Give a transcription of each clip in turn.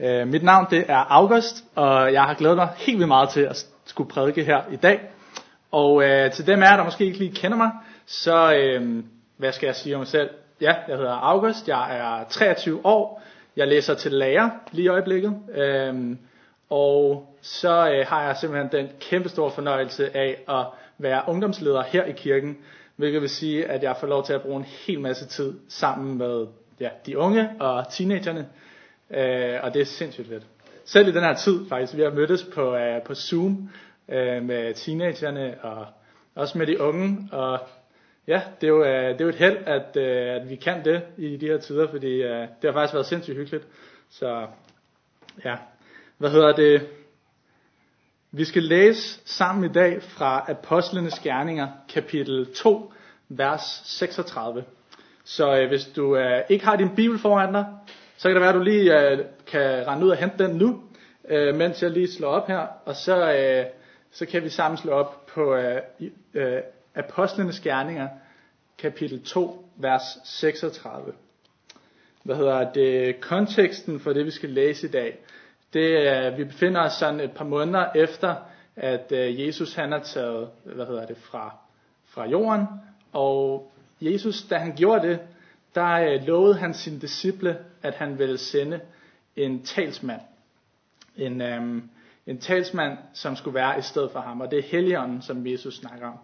Uh, mit navn det er August, og jeg har glædet mig helt vildt meget til at skulle prædike her i dag. Og øh, til dem af jer, der måske ikke lige kender mig, så øh, hvad skal jeg sige om mig selv? Ja, jeg hedder August, jeg er 23 år, jeg læser til lærer lige i øjeblikket. Øh, og så øh, har jeg simpelthen den kæmpe store fornøjelse af at være ungdomsleder her i kirken, hvilket vil sige, at jeg får lov til at bruge en hel masse tid sammen med ja, de unge og teenagerne, øh, og det er sindssygt fedt. Selv i den her tid faktisk, vi har mødtes på, øh, på Zoom øh, med teenagerne og også med de unge, og ja, det er jo, øh, det er jo et held, at, øh, at vi kan det i de her tider, fordi øh, det har faktisk været sindssygt hyggeligt. Så ja, hvad hedder det? Vi skal læse sammen i dag fra Apostlenes Gerninger, kapitel 2, vers 36. Så øh, hvis du øh, ikke har din bibel foran dig, så kan det være, at du lige øh, kan rende ud og hente den nu, øh, mens jeg lige slår op her. Og så, øh, så kan vi sammen slå op på øh, øh, Apostlenes Gerninger, kapitel 2, vers 36. Hvad hedder det? Konteksten for det, vi skal læse i dag, det er, vi befinder os sådan et par måneder efter, at øh, Jesus han er taget, hvad hedder det, fra, fra jorden, og Jesus, da han gjorde det, der øh, lovede han sine disciple, at han ville sende en talsmand. En, øhm, en talsmand, som skulle være i stedet for ham, og det er Helligånden, som Jesus snakker om.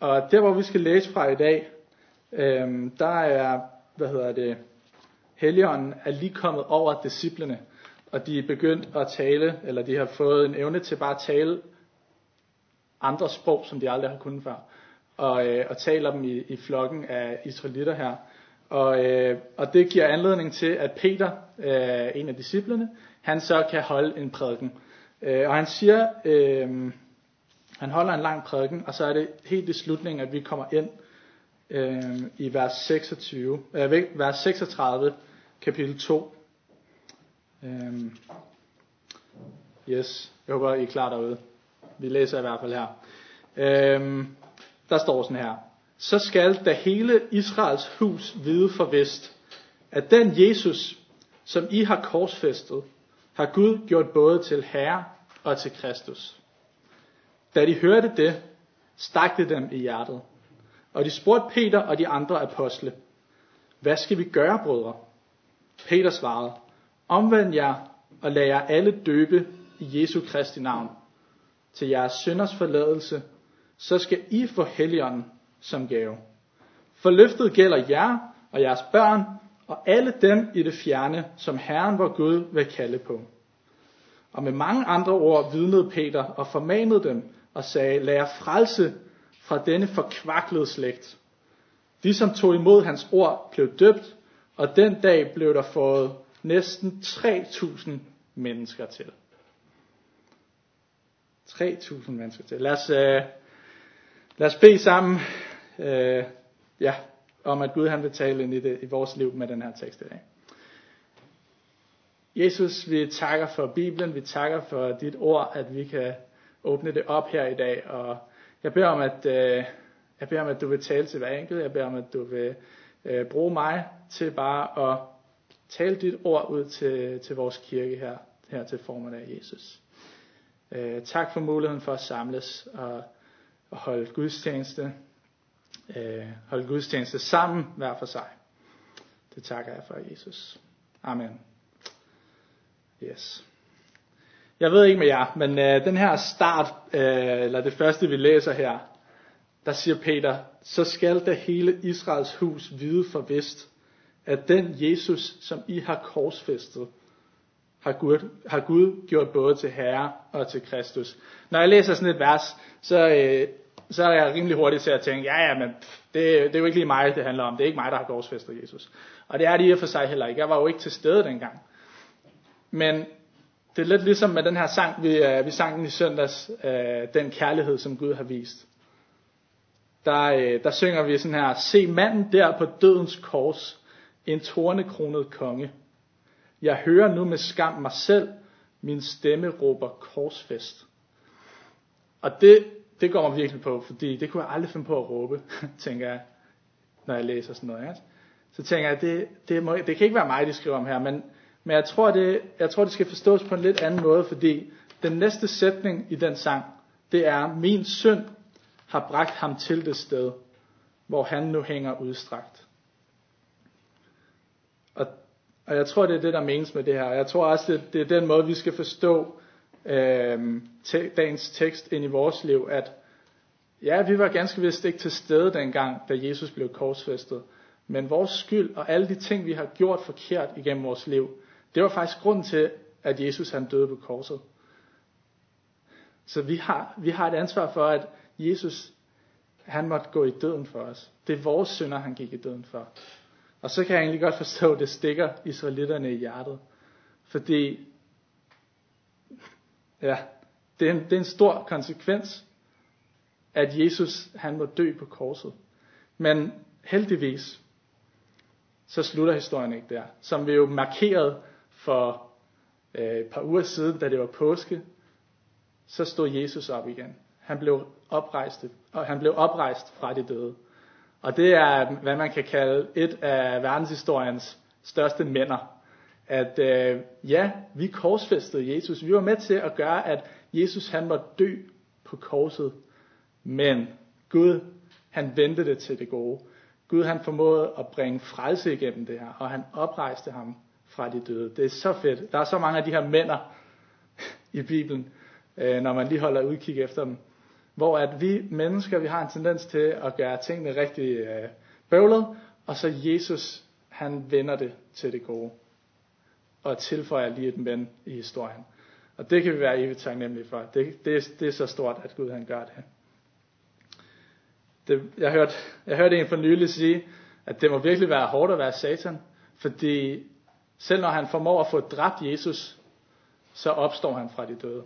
Og der, hvor vi skal læse fra i dag, øhm, der er, hvad hedder det, Helligånden er lige kommet over disciplene, og de er begyndt at tale, eller de har fået en evne til bare at tale andre sprog, som de aldrig har kunnet før og, øh, og taler dem i, i flokken af israelitter her. Og, øh, og det giver anledning til, at Peter, øh, en af disciplene, han så kan holde en prædiken. Øh, og han siger, øh, han holder en lang prædiken, og så er det helt i slutningen, at vi kommer ind øh, i vers 26, øh, vers 36, kapitel 2. Øh, yes, jeg håber, I er klar derude. Vi læser i hvert fald her. Øh, der står sådan her. Så skal da hele Israels hus vide for vest, at den Jesus, som I har korsfæstet, har Gud gjort både til Herre og til Kristus. Da de hørte det, stak det dem i hjertet. Og de spurgte Peter og de andre apostle, hvad skal vi gøre, brødre? Peter svarede, omvend jer og lad jer alle døbe i Jesu Kristi navn, til jeres synders forladelse så skal I få helligånden som gave. For løftet gælder jer og jeres børn og alle dem i det fjerne, som Herren vor Gud vil kalde på. Og med mange andre ord vidnede Peter og formanede dem og sagde, lad jer frelse fra denne forkvaklede slægt. De, som tog imod hans ord, blev døbt, og den dag blev der fået næsten 3.000 mennesker til. 3.000 mennesker til. Lad os, øh, Lad os bede sammen øh, ja, om, at Gud han vil tale ind i, det, i vores liv med den her tekst i dag. Jesus, vi takker for Bibelen, vi takker for dit ord, at vi kan åbne det op her i dag, og jeg beder om, at, øh, jeg beder om, at du vil tale til hver enkelt, jeg beder om, at du vil øh, bruge mig til bare at tale dit ord ud til, til vores kirke her, her til formiddag, Jesus. Øh, tak for muligheden for at samles, og og holde gudstjeneste, øh, holde gudstjeneste sammen hver for sig. Det takker jeg for, Jesus. Amen. Yes. Jeg ved ikke med jer, men øh, den her start, øh, eller det første vi læser her, der siger Peter, så skal det hele Israels hus vide for vist, at den Jesus, som I har korsfæstet, har Gud, har Gud gjort både til Herre og til Kristus. Når jeg læser sådan et vers, så, øh, så er jeg rimelig hurtigt til at tænke, ja ja, men det, det er jo ikke lige mig, det handler om. Det er ikke mig, der har korsfæstet Jesus. Og det er det i og for sig heller ikke. Jeg var jo ikke til stede dengang. Men det er lidt ligesom med den her sang, vi, øh, vi sang den i søndags, øh, den kærlighed, som Gud har vist. Der, uh, der synger vi sådan her, se manden der på dødens kors, en tornekronet konge. Jeg hører nu med skam mig selv, min stemme råber korsfest. Og det, det går mig virkelig på, fordi det kunne jeg aldrig finde på at råbe, tænker jeg, når jeg læser sådan noget. Ikke? Så tænker jeg, det, det, må, det kan ikke være mig, de skriver om her, men, Men jeg tror, det, jeg tror, det skal forstås på en lidt anden måde, fordi den næste sætning i den sang, det er, min synd har bragt ham til det sted, hvor han nu hænger udstrakt. Og, og jeg tror, det er det, der menes med det her. Jeg tror også, det, det er den måde, vi skal forstå øh, te, dagens tekst ind i vores liv, at ja, vi var ganske vist ikke til stede dengang, da Jesus blev korsfæstet. Men vores skyld og alle de ting, vi har gjort forkert igennem vores liv, det var faktisk grunden til, at Jesus han døde på korset. Så vi har, vi har et ansvar for, at Jesus han måtte gå i døden for os. Det er vores synder, han gik i døden for. Og så kan jeg egentlig godt forstå, at det stikker israelitterne i hjertet. Fordi, ja, det er en, det er en stor konsekvens, at Jesus han må dø på korset. Men heldigvis, så slutter historien ikke der. Som vi jo markerede for øh, et par uger siden, da det var påske, så stod Jesus op igen. Han blev oprejst, og han blev oprejst fra de døde. Og det er, hvad man kan kalde et af verdenshistoriens største mænder. At øh, ja, vi korsfæstede Jesus. Vi var med til at gøre, at Jesus han var dø på korset. Men Gud, han vendte det til det gode. Gud han formåede at bringe frelse igennem det her, og han oprejste ham fra de døde. Det er så fedt. Der er så mange af de her mænder i Bibelen, øh, når man lige holder udkig efter dem. Hvor at vi mennesker, vi har en tendens til at gøre tingene rigtig øh, bøvlet, og så Jesus, han vender det til det gode. Og tilføjer lige et men i historien. Og det kan vi være evigt taknemmelige for. Det, det, det er så stort, at Gud han gør det. det jeg, hørte, jeg hørte en for nylig sige, at det må virkelig være hårdt at være satan, fordi selv når han formår at få dræbt Jesus, så opstår han fra de døde.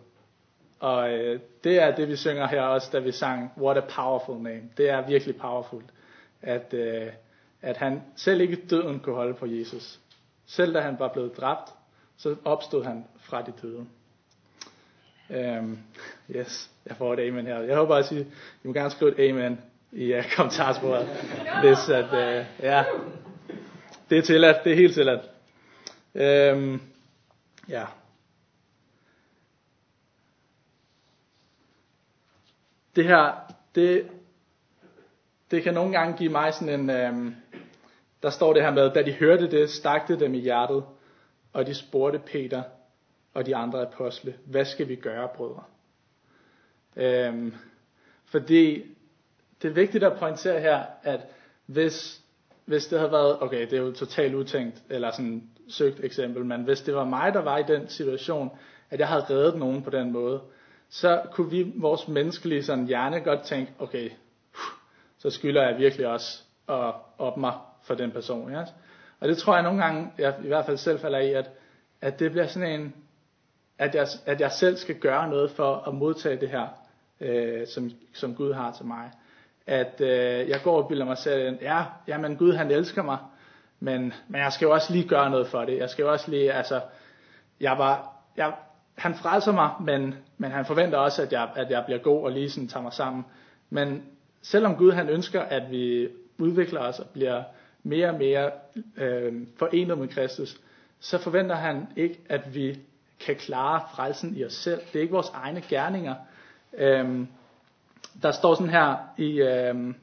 Og øh, det er det, vi synger her også, da vi sang What a Powerful Name. Det er virkelig powerful, at, øh, at han selv ikke døden kunne holde på Jesus. Selv da han var blevet dræbt, så opstod han fra de døde. Um, yes, jeg får et amen her. Jeg håber også, I, I må gerne skrive et amen i uh, kommentarsporet, hvis at, uh, ja, det er tilladt, det er helt tilladt. Um, ja. Det her, det, det kan nogle gange give mig sådan en, um, der står det her med, da de hørte det, stakte det dem i hjertet, og de spurgte Peter og de andre apostle, hvad skal vi gøre, brødre? Øhm, fordi det er vigtigt at pointere her, at hvis, hvis det havde været, okay, det er jo totalt utænkt, eller sådan søgt eksempel, men hvis det var mig, der var i den situation, at jeg havde reddet nogen på den måde, så kunne vi, vores menneskelige sådan hjerne, godt tænke, okay, så skylder jeg virkelig også at op mig for den person. Ja? Og det tror jeg nogle gange, jeg i hvert fald selv falder i, at, at det bliver sådan en, at jeg, at jeg selv skal gøre noget for at modtage det her, øh, som, som Gud har til mig. At øh, jeg går og bilder mig selv, ja, ja, men Gud han elsker mig, men, men jeg skal jo også lige gøre noget for det. Jeg skal jo også lige, altså, jeg var, jeg, han frelser mig, men, men han forventer også, at jeg, at jeg bliver god og lige sådan tager mig sammen. Men selvom Gud han ønsker, at vi udvikler os og bliver mere og mere øh, forenet med Kristus, så forventer han ikke, at vi kan klare frelsen i os selv. Det er ikke vores egne gerninger. Øh, der står sådan her i, øh,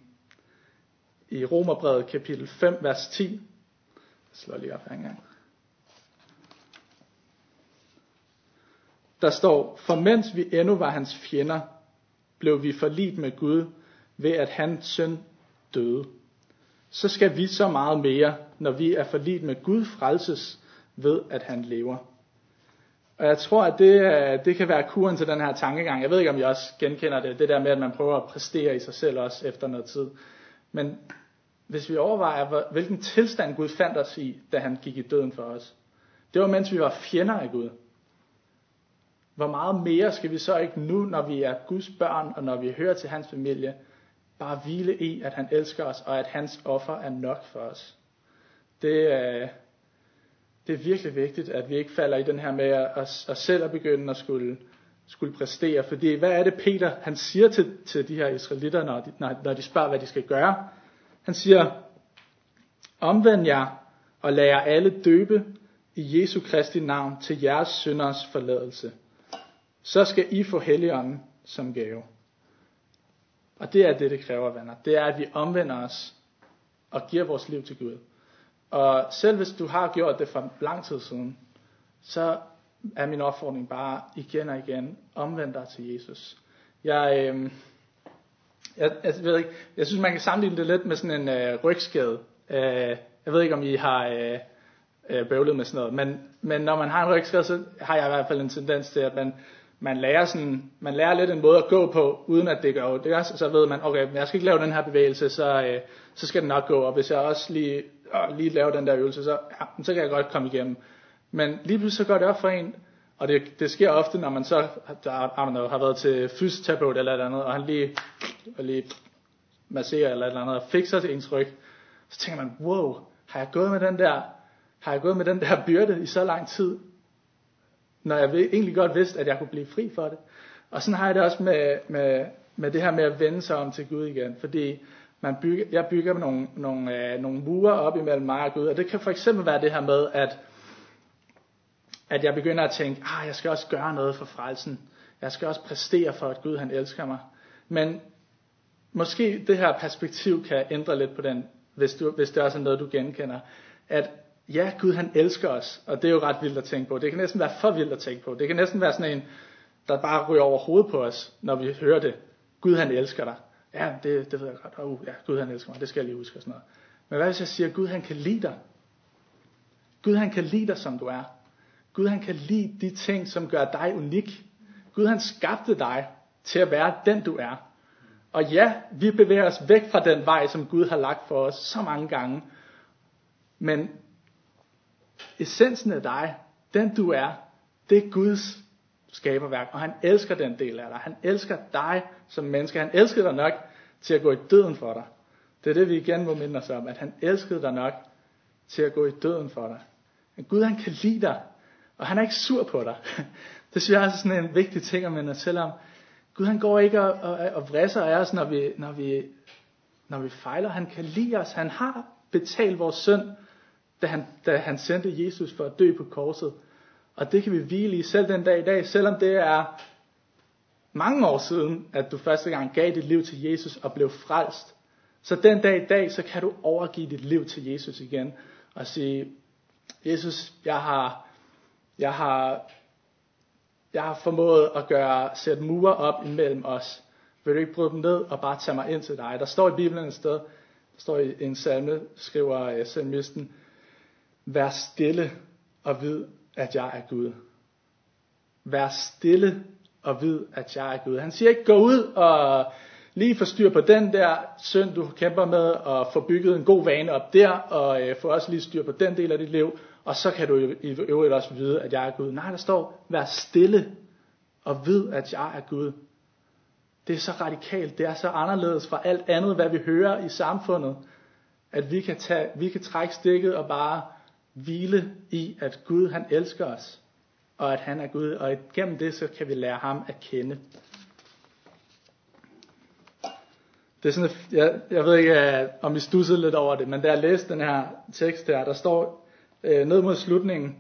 i Romerbrevet kapitel 5, vers 10. Jeg slår lige op her en gang. Der står, for mens vi endnu var hans fjender, blev vi forlit med Gud ved at hans søn døde. Så skal vi så meget mere, når vi er forlidt med Gud, frelses ved at han lever. Og jeg tror, at det, øh, det kan være kuren til den her tankegang. Jeg ved ikke, om jeg også genkender det, det der med, at man prøver at præstere i sig selv også efter noget tid. Men hvis vi overvejer, hvilken tilstand Gud fandt os i, da han gik i døden for os. Det var, mens vi var fjender af Gud hvor meget mere skal vi så ikke nu, når vi er Guds børn, og når vi hører til hans familie, bare hvile i, at han elsker os, og at hans offer er nok for os. Det er, det er virkelig vigtigt, at vi ikke falder i den her med at, at selv at begynde at skulle, skulle præstere. Fordi hvad er det Peter, han siger til, til de her israelitter, når de, når, når de spørger, hvad de skal gøre? Han siger, omvend jer og lad jer alle døbe i Jesu Kristi navn til jeres synders forladelse. Så skal I få Helligånden som gave. Og det er det, det kræver, venner. Det er, at vi omvender os og giver vores liv til Gud. Og selv hvis du har gjort det for lang tid siden, så er min opfordring bare igen og igen, omvend dig til Jesus. Jeg, øh, jeg, jeg ved ikke, jeg synes man kan sammenligne det lidt med sådan en øh, rygskade. Øh, jeg ved ikke om I har øh, øh, bøvlet med sådan noget, men, men når man har en rygskade, så har jeg i hvert fald en tendens til, at man, man lærer, sådan, man lærer lidt en måde at gå på, uden at det gør ondt. Det så ved man, okay, jeg skal ikke lave den her bevægelse, så, øh, så skal den nok gå. Og hvis jeg også lige, øh, lige laver den der øvelse, så, ja, så kan jeg godt komme igennem. Men lige pludselig så går det op for en, og det, det sker ofte, når man så der, I don't know, har været til fysioterapeut eller et eller andet, og han lige, og lige masserer eller et eller andet, og fikser til ens ryg. Så tænker man, wow, har jeg gået med den der, har jeg gået med den der byrde i så lang tid? Når jeg egentlig godt vidste, at jeg kunne blive fri for det. Og sådan har jeg det også med, med, med det her med at vende sig om til Gud igen. Fordi man bygger, jeg bygger nogle, nogle, øh, nogle murer op imellem mig og Gud. Og det kan for eksempel være det her med, at at jeg begynder at tænke, ah, jeg skal også gøre noget for frelsen. Jeg skal også præstere for, at Gud han elsker mig. Men måske det her perspektiv kan ændre lidt på den, hvis, du, hvis det også er noget, du genkender. At ja, Gud han elsker os, og det er jo ret vildt at tænke på. Det kan næsten være for vildt at tænke på. Det kan næsten være sådan en, der bare ryger over hovedet på os, når vi hører det. Gud han elsker dig. Ja, det, det ved jeg godt. Uh, ja, Gud han elsker mig. Det skal jeg lige huske og sådan noget. Men hvad hvis jeg siger, Gud han kan lide dig? Gud han kan lide dig, som du er. Gud han kan lide de ting, som gør dig unik. Gud han skabte dig til at være den du er. Og ja, vi bevæger os væk fra den vej, som Gud har lagt for os så mange gange. Men essensen af dig, den du er, det er Guds skaberværk, og han elsker den del af dig. Han elsker dig som menneske. Han elsker dig nok til at gå i døden for dig. Det er det, vi igen må minde os om, at han elskede dig nok til at gå i døden for dig. Men Gud han kan lide dig, og han er ikke sur på dig. Det synes jeg er sådan en vigtig ting at minde os om. Gud han går ikke og, og, og vrisser af os, når vi, når, vi, når vi fejler. Han kan lide os. Han har betalt vores synd, da han, da han sendte Jesus for at dø på korset. Og det kan vi hvile i selv den dag i dag, selvom det er mange år siden, at du første gang gav dit liv til Jesus og blev frelst. Så den dag i dag, så kan du overgive dit liv til Jesus igen og sige, Jesus, jeg har, jeg har, jeg har formået at gøre, sætte mure op imellem os. Vil du ikke bryde dem ned og bare tage mig ind til dig? Der står i Bibelen et sted, der står i en salme, skriver uh, salmisten, Vær stille og vid, at jeg er Gud. Vær stille og vid, at jeg er Gud. Han siger ikke, gå ud og lige få styr på den der synd, du kæmper med, og få bygget en god vane op der, og øh, få også lige styr på den del af dit liv, og så kan du i øvrigt også vide, at jeg er Gud. Nej, der står, vær stille og vid, at jeg er Gud. Det er så radikalt, det er så anderledes fra alt andet, hvad vi hører i samfundet, at vi kan, tage, vi kan trække stikket og bare hvile i, at Gud han elsker os, og at han er Gud, og gennem det så kan vi lære ham at kende. Det er sådan, jeg, jeg ved ikke, øh, om I stussede lidt over det, men da jeg læste den her tekst her, der står øh, ned mod slutningen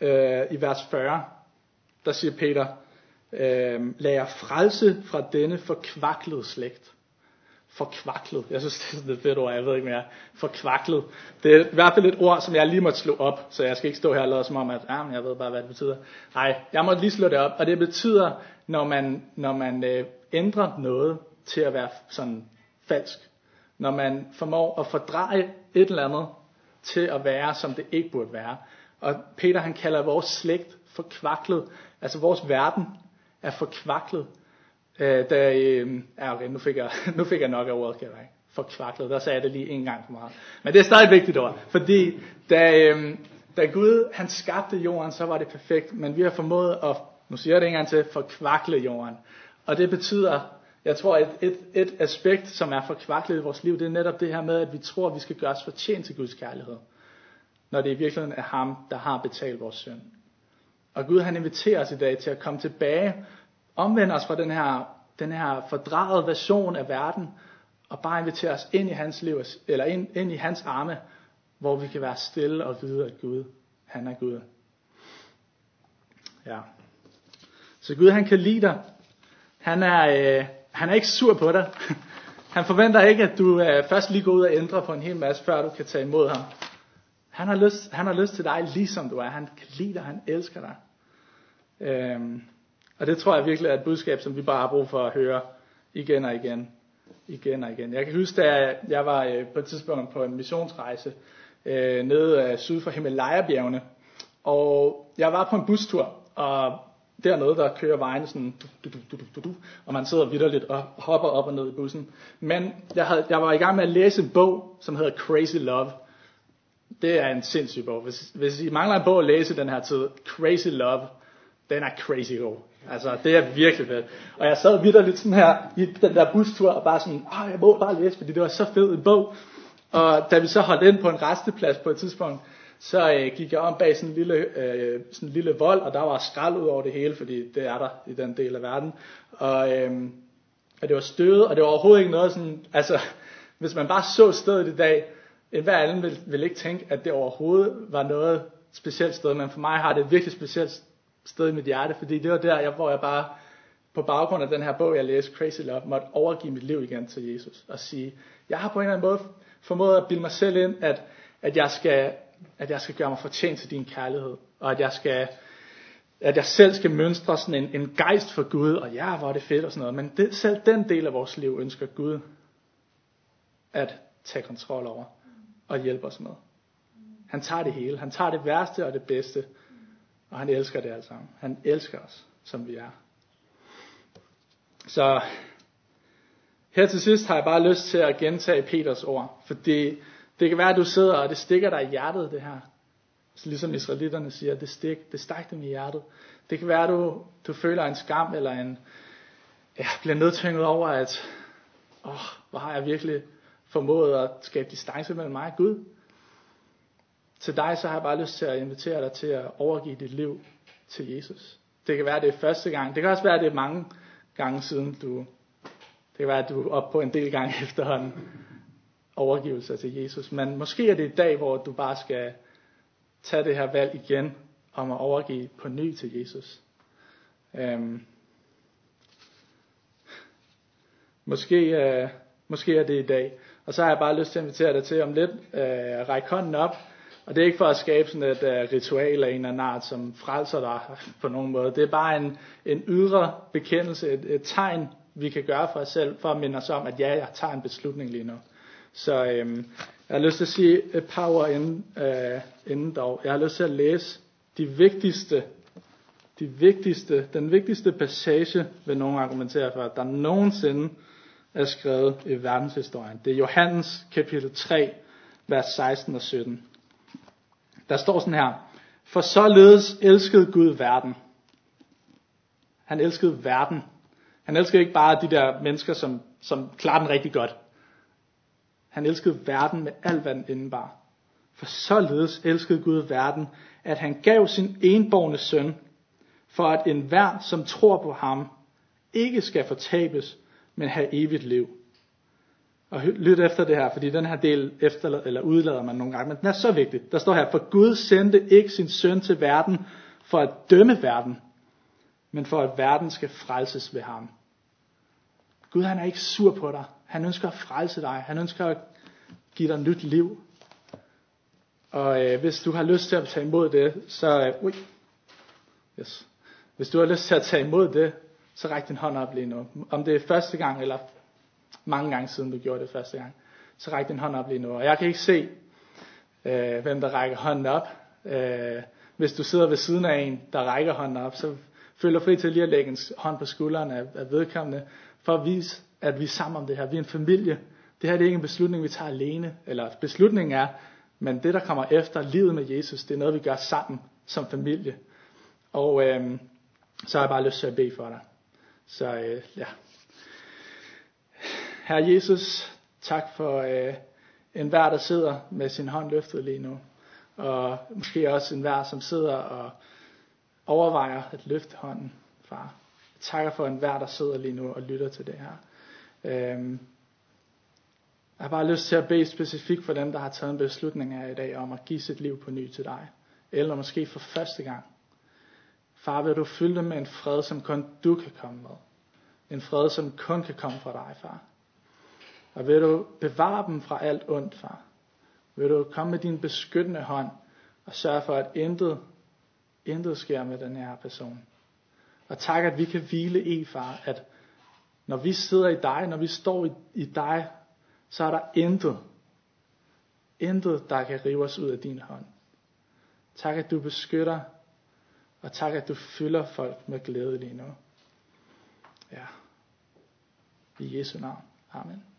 øh, i vers 40, der siger Peter, øh, lad jer frelse fra denne forkvaklede slægt. Forkvaklet. Jeg synes, det er sådan et fedt ord, jeg ved ikke mere. Forkvaklet. Det er i hvert fald et ord, som jeg lige måtte slå op, så jeg skal ikke stå her og lade som om, at ah, jeg ved bare, hvad det betyder. Nej, jeg måtte lige slå det op, og det betyder, når man, når man øh, ændrer noget til at være sådan falsk. Når man formår at fordreje et eller andet til at være, som det ikke burde være. Og Peter han kalder vores slægt forkvaklet. Altså vores verden er forkvaklet. Øh, da, øh, ja, okay, nu fik, jeg, nu fik jeg nok af ordet, kan jeg ikke? Forkvaklet, der sagde jeg det lige en gang for meget. Men det er stadig et vigtigt ord, fordi da, øh, da Gud han skabte jorden, så var det perfekt, men vi har formået at, nu siger jeg det en gang til, forkvakle jorden. Og det betyder, jeg tror, et, et, et aspekt, som er forkvaklet i vores liv, det er netop det her med, at vi tror, at vi skal gøre os fortjent til Guds kærlighed. Når det i virkeligheden er ham, der har betalt vores synd. Og Gud han inviterer os i dag til at komme tilbage, omvende os fra den her, den her fordrejede version af verden, og bare invitere os ind i hans liv, eller ind, ind i hans arme, hvor vi kan være stille og vide, at Gud, Han er Gud. Ja. Så Gud han kan lide dig. Han er, øh, han er ikke sur på dig. Han forventer ikke, at du øh, først lige går ud og ændrer på en hel masse, før du kan tage imod ham. Han har lyst, han har lyst til dig, ligesom du er. Han kan lide dig, han elsker dig. Øhm, og det tror jeg virkelig er et budskab, som vi bare har brug for at høre igen og igen. Igen og igen. Jeg kan huske, da jeg var øh, på et tidspunkt på en missionsrejse øh, nede øh, syd for Himalaya-bjergene. Og jeg var på en bustur, og dernede, der kører vejen sådan, du, du, du, du, du, og man sidder vidderligt og hopper op og ned i bussen. Men jeg, havde, jeg var i gang med at læse en bog, som hedder Crazy Love. Det er en sindssyg bog. Hvis, hvis I mangler en bog at læse den her tid, Crazy Love, den er crazy god. Altså, det er virkelig fedt. Og jeg sad vidderligt sådan her i den der bustur, og bare sådan, åh, jeg må bare læse, fordi det var så fed en bog. Og da vi så holdt ind på en resteplads på et tidspunkt, så øh, gik jeg om bag sådan en lille, øh, sådan en lille vold, og der var skrald ud over det hele, fordi det er der i den del af verden. Og, øh, og det var støvet, og det var overhovedet ikke noget sådan, altså, hvis man bare så stedet i dag, hver anden vil, vil ikke tænke, at det overhovedet var noget specielt sted, men for mig har det et virkelig specielt sted i mit hjerte, fordi det var der, jeg, hvor jeg bare på baggrund af den her bog, jeg læste, Crazy Love, måtte overgive mit liv igen til Jesus og sige, jeg har på en eller anden måde formået at bilde mig selv ind, at, at jeg skal at jeg skal gøre mig fortjent til din kærlighed, og at jeg skal, at jeg selv skal mønstre sådan en, en gejst for Gud, og ja, hvor er det fedt og sådan noget, men det, selv den del af vores liv ønsker Gud at tage kontrol over og hjælpe os med. Han tager det hele. Han tager det værste og det bedste, og han elsker det alt sammen. Han elsker os, som vi er. Så her til sidst har jeg bare lyst til at gentage Peters ord, fordi det kan være, at du sidder, og det stikker dig i hjertet, det her. Så ligesom israelitterne siger, det stik, det stak dem i hjertet. Det kan være, at du, du føler en skam, eller en, ja, bliver nedtynget over, at, åh, hvor har jeg virkelig formået at skabe distance mellem mig og Gud. Til dig, så har jeg bare lyst til at invitere dig til at overgive dit liv til Jesus. Det kan være, at det er første gang. Det kan også være, at det er mange gange siden du, det kan være, at du er oppe på en del gange efterhånden overgivelse til Jesus. Men måske er det i dag, hvor du bare skal tage det her valg igen om at overgive på ny til Jesus. Øhm, måske, øh, måske er det i dag. Og så har jeg bare lyst til at invitere dig til om lidt uh, række hånden op. Og det er ikke for at skabe sådan et uh, ritual af en eller anden art, som frelser dig på nogen måde. Det er bare en, en ydre bekendelse, et, et tegn, vi kan gøre for os selv, for at minde os om, at ja, jeg tager en beslutning lige nu. Så øhm, jeg har lyst til at sige et par ord inden, øh, inden dog. Jeg har lyst til at læse de vigtigste, de vigtigste, den vigtigste passage, vil nogen argumentere for, der nogensinde er skrevet i verdenshistorien. Det er Johannes kapitel 3, vers 16 og 17. Der står sådan her, for således elskede Gud verden. Han elskede verden. Han elskede ikke bare de der mennesker, som, som klarer den rigtig godt. Han elskede verden med alt, hvad den indebar. For således elskede Gud verden, at han gav sin enborgne søn, for at enhver, som tror på ham, ikke skal fortabes, men have evigt liv. Og lyt efter det her, fordi den her del efterlader, eller udlader man nogle gange, men den er så vigtig. Der står her, for Gud sendte ikke sin søn til verden for at dømme verden, men for at verden skal frelses ved ham. Gud han er ikke sur på dig. Han ønsker at frelse dig. Han ønsker at give dig nyt liv. Og øh, hvis du har lyst til at tage imod det, så... Øh, ui, yes. Hvis du har lyst til at tage imod det, så ræk din hånd op lige nu. Om det er første gang, eller mange gange siden du gjorde det første gang, så ræk din hånd op lige nu. Og jeg kan ikke se, øh, hvem der rækker hånden op. Øh, hvis du sidder ved siden af en, der rækker hånden op, så føler fri til lige at lægge en hånd på skulderen af, af vedkommende, for at vise, at vi er sammen om det her. Vi er en familie. Det her det er ikke en beslutning, vi tager alene. Eller beslutningen er, men det der kommer efter livet med Jesus, det er noget, vi gør sammen som familie. Og øh, så har jeg bare lyst til at bede for dig. Så øh, ja. Herre Jesus, tak for øh, enhver, der sidder med sin hånd løftet lige nu. Og måske også enhver, som sidder og overvejer at løfte hånden, far. Jeg takker for enhver, der sidder lige nu og lytter til det her. Øhm, jeg har bare lyst til at bede specifikt for dem, der har taget en beslutning her i dag om at give sit liv på ny til dig. eller måske for første gang. Far, vil du fylde dem med en fred, som kun du kan komme med. En fred, som kun kan komme fra dig, far. Og vil du bevare dem fra alt ondt, far. Vil du komme med din beskyttende hånd og sørge for, at intet, intet sker med den her person. Og tak, at vi kan hvile i, far, at når vi sidder i dig, når vi står i, i dig, så er der intet, intet, der kan rive os ud af din hånd. Tak, at du beskytter, og tak, at du fylder folk med glæde lige nu. Ja. I Jesu navn. Amen.